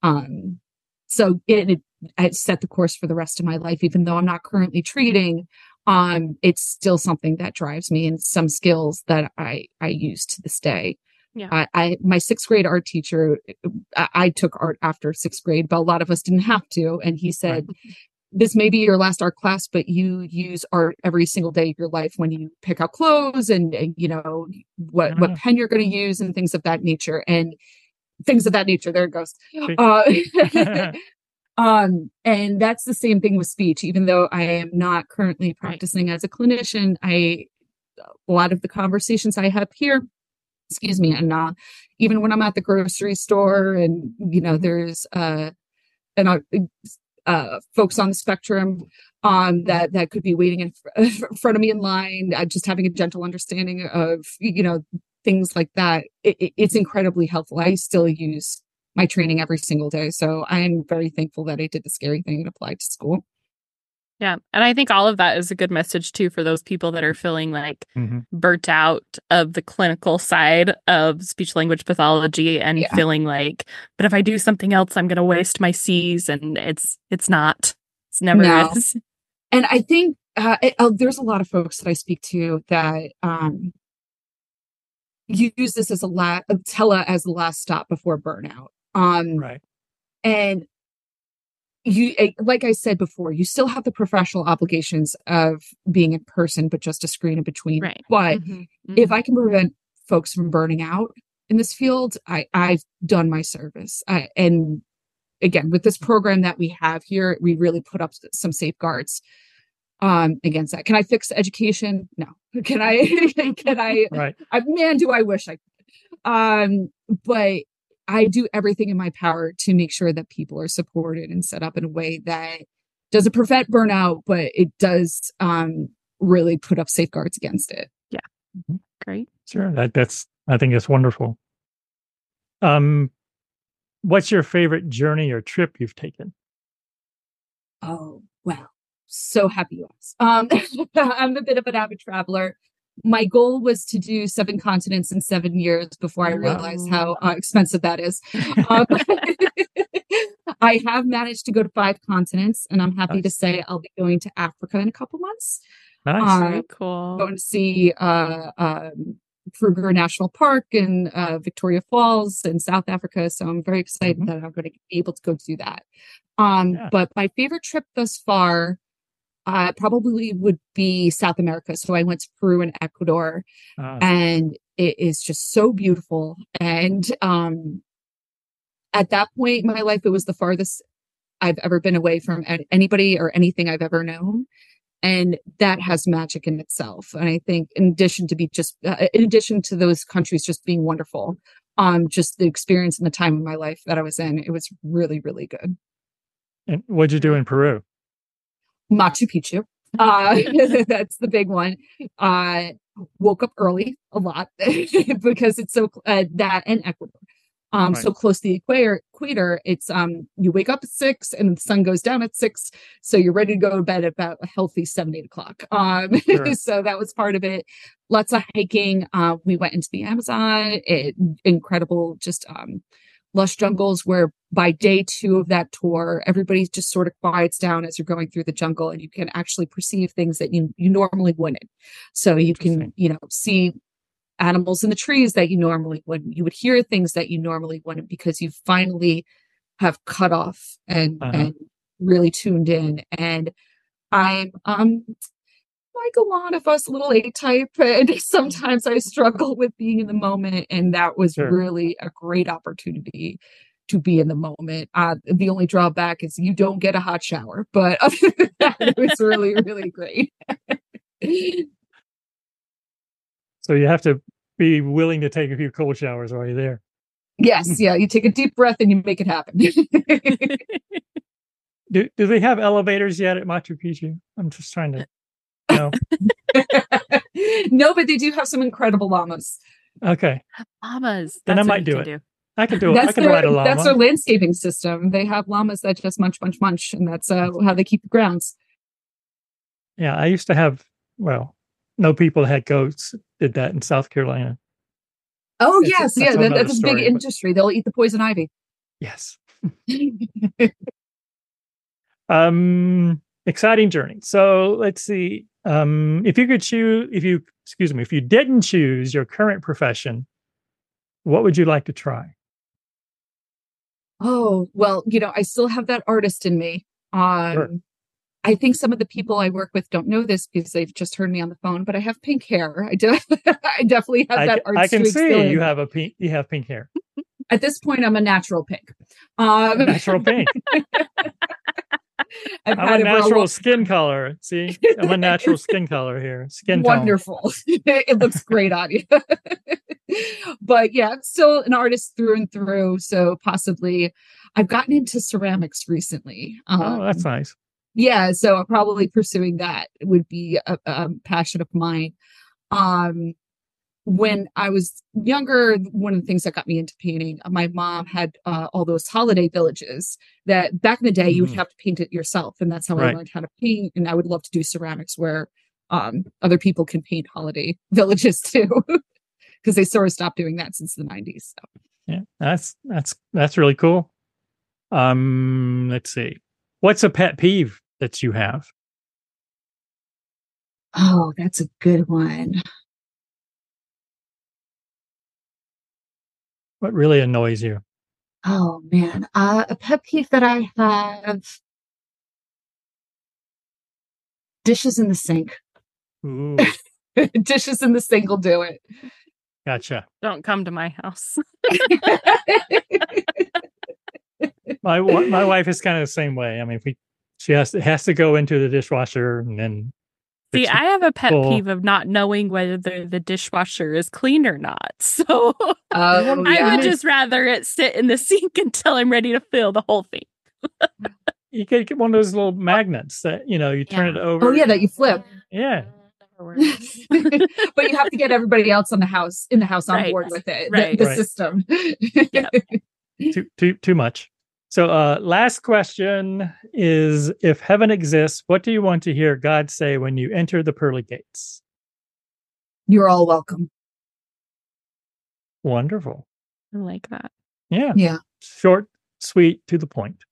Speaker 3: Um, so it, it, it set the course for the rest of my life, even though I'm not currently treating. Um, it's still something that drives me and some skills that I, I use to this day.
Speaker 2: Yeah.
Speaker 3: I, I, my sixth grade art teacher, I, I took art after sixth grade, but a lot of us didn't have to. And he said, this may be your last art class, but you use art every single day of your life when you pick out clothes and, and, you know what what
Speaker 1: Ah.
Speaker 3: pen you're going to use and things of that nature and things of that nature. There it goes. Uh, um, and that's the same thing with speech. Even though I am not currently practicing as a clinician, I a lot of the conversations I have here, excuse me, and uh, even when I'm at the grocery store, and you know, there's uh, and uh, uh, folks on the spectrum um, that that could be waiting in fr- front of me in line. Uh, just having a gentle understanding of you know things like that. It, it- it's incredibly helpful. I still use my training every single day, so I am very thankful that I did the scary thing and applied to school.
Speaker 2: Yeah. And I think all of that is a good message too for those people that are feeling like
Speaker 1: Mhm.
Speaker 2: burnt out of the clinical side of speech language pathology and
Speaker 3: Yeah.
Speaker 2: feeling like, but if I do something else, I'm going to waste my C's. And it's, it's not, it's never
Speaker 3: No.
Speaker 2: is.
Speaker 3: and I think uh, it, uh, there's a lot of folks that I speak to that um, use this as a la- tele as the last stop before burnout. Um,
Speaker 1: Right.
Speaker 3: and you like i said before you still have the professional obligations of being in person but just a screen in between
Speaker 2: Right.
Speaker 3: but
Speaker 2: Mhm.
Speaker 3: if i can prevent folks from burning out in this field i i've done my service I, and again with this program that we have here we really put up some safeguards um against that can i fix education no can i can i
Speaker 1: Right.
Speaker 3: I, man, do I wish I could. Um, but I do everything in my power to make sure that people are supported and set up in a way that doesn't prevent burnout, but it does um, really put up safeguards against it. Yeah.
Speaker 2: Great.
Speaker 1: Sure. That that's I think it's wonderful. Um what's your favorite journey or trip you've taken?
Speaker 3: Oh, wow. So happy you asked. Um, I'm a bit of an avid traveler. My goal was to do seven continents in seven years before I
Speaker 1: Wow.
Speaker 3: realized how uh, expensive that is. Um, I have managed to go to five continents, and I'm happy to say I'll be going to Africa in a couple months.
Speaker 1: Nice.
Speaker 3: Uh,
Speaker 2: Very cool.
Speaker 3: Going to see uh, um, Kruger National Park and uh, Victoria Falls in South Africa. So I'm very excited
Speaker 1: Mhm.
Speaker 3: that I'm going to be able to go do that. Um,
Speaker 1: Yeah.
Speaker 3: But my favorite trip thus far uh, probably would be South America. So I went to Peru and Ecuador,
Speaker 1: Uh,
Speaker 3: and it is just so beautiful. And um, at that point in my life, it was the farthest I've ever been away from anybody or anything I've ever known. And that has magic in itself. And I think, in addition to be just, uh, in addition to those countries just being wonderful, um, just the experience and the time of my life that I was in, it was really, really good.
Speaker 1: and what'd you do in Peru?
Speaker 3: Machu Picchu. Uh, that's the big one. Uh, woke up early a lot because it's so uh, that and Ecuador. Um, so close to the equator, equator, it's um, you wake up at six and the sun goes down at six, so you're ready to go to bed at about a healthy seven, eight o'clock. Um,
Speaker 1: Sure.
Speaker 3: so that was part of it. Lots of hiking. Uh, we went into the Amazon. It, incredible, just um, lush jungles where by day two of that tour, everybody just sort of quiets down as you're going through the jungle and you can actually perceive things that you, you normally wouldn't. So you can, you know, see animals in the trees that you normally wouldn't. You would hear things that you normally wouldn't because you finally have cut off and,
Speaker 1: Uh-huh.
Speaker 3: and really tuned in. And I'm, um, like a lot of us, little A type, and sometimes I struggle with being in the moment. And that was
Speaker 1: Sure.
Speaker 3: really a great opportunity to be in the moment. Uh, the only drawback is you don't get a hot shower, but other than that, it was really, really great.
Speaker 1: So you have to be willing to take a few cold showers while you're there.
Speaker 3: Yes, yeah. You take a deep breath and you make it happen.
Speaker 1: do do they have elevators yet at Machu Picchu? I'm just trying to. No.
Speaker 3: no, but they do have some incredible llamas.
Speaker 1: Okay.
Speaker 2: Llamas.
Speaker 1: Then I
Speaker 2: That's what
Speaker 1: might do it.
Speaker 2: do.
Speaker 1: I can do it.
Speaker 3: That's
Speaker 1: I can
Speaker 3: their,
Speaker 1: ride a llama.
Speaker 3: that's their landscaping system. They have llamas that just munch, munch, munch, and that's uh, how they keep the grounds.
Speaker 1: Yeah, I used to have. Well, no people that had goats did that in South Carolina.
Speaker 3: Oh
Speaker 1: That's a-
Speaker 3: yes,
Speaker 1: that's
Speaker 3: yeah, that,
Speaker 1: another
Speaker 3: that's a big
Speaker 1: but-
Speaker 3: industry. They'll eat the poison ivy.
Speaker 1: Yes. Um, exciting journey. So let's see. Um, if you could choose, if you excuse me, if you didn't choose your current profession, what would you like to try?
Speaker 3: Oh, well, you know, I still have that artist in me. Um,
Speaker 1: Sure.
Speaker 3: I think some of the people I work with don't know this because they've just heard me on the phone, but I have pink hair. I do. I definitely have
Speaker 1: I,
Speaker 3: that
Speaker 1: ca-
Speaker 3: art
Speaker 1: I can see you have a pink. You have pink hair,
Speaker 3: At this point, I'm a natural pink. Um,
Speaker 1: natural pink. I'm
Speaker 3: had
Speaker 1: a natural
Speaker 3: long-
Speaker 1: skin color. See, I'm a natural skin color here. Skin
Speaker 3: wonderful. it looks great on you. but yeah, I'm still an artist through and through. So possibly I've gotten into ceramics recently. Um,
Speaker 1: Oh, that's nice.
Speaker 3: yeah, so probably pursuing that would be a, a passion of mine. Um, when I was younger, one of the things that got me into painting, my mom had uh, all those holiday villages that back in the day you would
Speaker 1: Mhm.
Speaker 3: have to paint it yourself, and that's how I learned how to paint. And I would love to do ceramics where um, other people can paint holiday villages too, because they sort of stopped doing that since the '90s. So.
Speaker 1: Yeah, that's that's that's really cool. Um, let's see. What's a pet peeve that you have?
Speaker 3: Oh, that's a good one.
Speaker 1: What really annoys you?
Speaker 3: Oh man, uh, a pet peeve that I have: dishes in the sink.
Speaker 1: Ooh,
Speaker 3: dishes in the sink will do it.
Speaker 1: gotcha.
Speaker 2: Don't come to my house.
Speaker 1: My my wife is kind of the same way. I mean, if we she has to, has to go into the dishwasher and then
Speaker 2: See,
Speaker 1: fix it.
Speaker 2: I have a pet
Speaker 1: full.
Speaker 2: peeve of not knowing whether the, the dishwasher is clean or not. So
Speaker 3: Oh,
Speaker 2: I
Speaker 3: yeah.
Speaker 2: would just rather it sit in the sink until I'm ready to fill the whole thing.
Speaker 1: you could get one of those little magnets that you know you turn
Speaker 2: Yeah.
Speaker 1: it over.
Speaker 3: Oh yeah, that you flip.
Speaker 1: yeah.
Speaker 3: But you have to get everybody else on the house in the house on
Speaker 2: Right.
Speaker 3: board with it.
Speaker 2: Right.
Speaker 3: The, the
Speaker 1: Right.
Speaker 3: system.
Speaker 2: Yep.
Speaker 1: too too too much. So, uh, last question is: If heaven exists, what do you want to hear God say when you enter the pearly gates?
Speaker 3: You're all welcome.
Speaker 1: Wonderful.
Speaker 2: I like that.
Speaker 1: Yeah.
Speaker 3: Yeah.
Speaker 1: Short, sweet, to the point.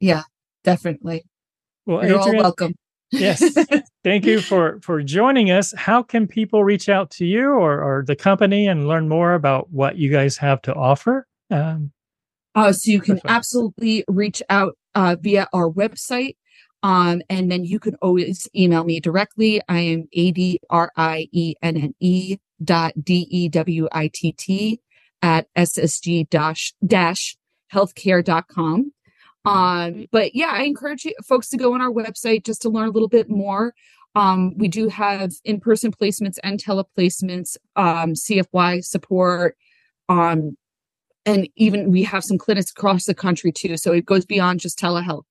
Speaker 3: Yeah, definitely.
Speaker 1: Well,
Speaker 3: You're all welcome.
Speaker 1: yes. Thank you for for joining us. How can people reach out to you or, or the company and learn more about what you guys have to offer? Um,
Speaker 3: Uh, so you can absolutely reach out uh, via our website. Um, and then you can always email me directly. I am A D R I E N N E dot D E W I T T at SSG dash dash healthcare.com. Um, but yeah, I encourage you folks to go on our website just to learn a little bit more. Um, we do have in-person placements and teleplacements, um, CFY support, um, and even we have some clinics across the country too. So it goes beyond just telehealth.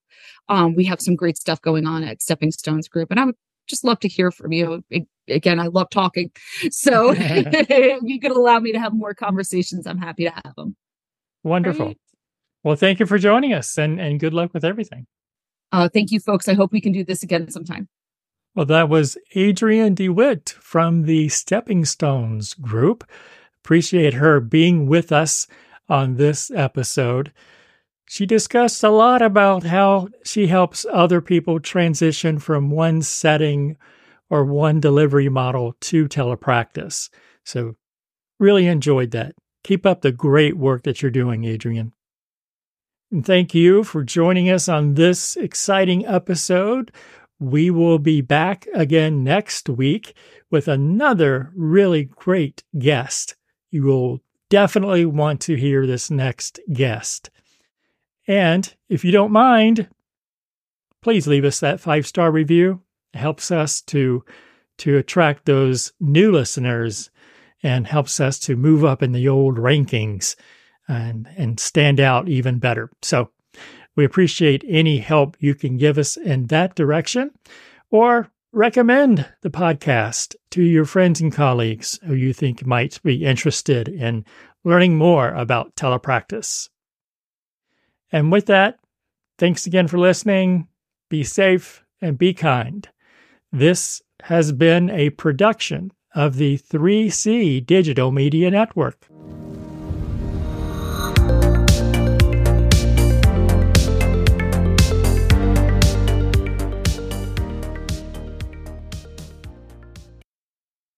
Speaker 3: Um, we have some great stuff going on at Stepping Stones Group, and I would just love to hear from you. A- Again, I love talking, so if you could allow me to have more conversations, I'm happy to have them.
Speaker 1: wonderful.
Speaker 2: Great.
Speaker 1: Well, thank you for joining us and, and good luck with everything.
Speaker 3: Uh, thank you, folks. I hope we can do this again sometime.
Speaker 1: Well, that was Adrienne DeWitt from the Stepping Stones group. Appreciate her being with us on this episode. She discussed a lot about how she helps other people transition from one setting or one delivery model to telepractice. So, really enjoyed that. Keep up the great work that you're doing, Adrienne. And thank you for joining us on this exciting episode. We will be back again next week with another really great guest. You will definitely want to hear this next guest. And if you don't mind, please leave us that five star review. It helps us to to attract those new listeners and helps us to move up in the old rankings and, and stand out even better. So we appreciate any help you can give us in that direction or recommend the podcast to your friends and colleagues who you think might be interested in learning more about telepractice. And with that, thanks again for listening. Be safe and be kind. This has been a production of the 3C Digital Media Network.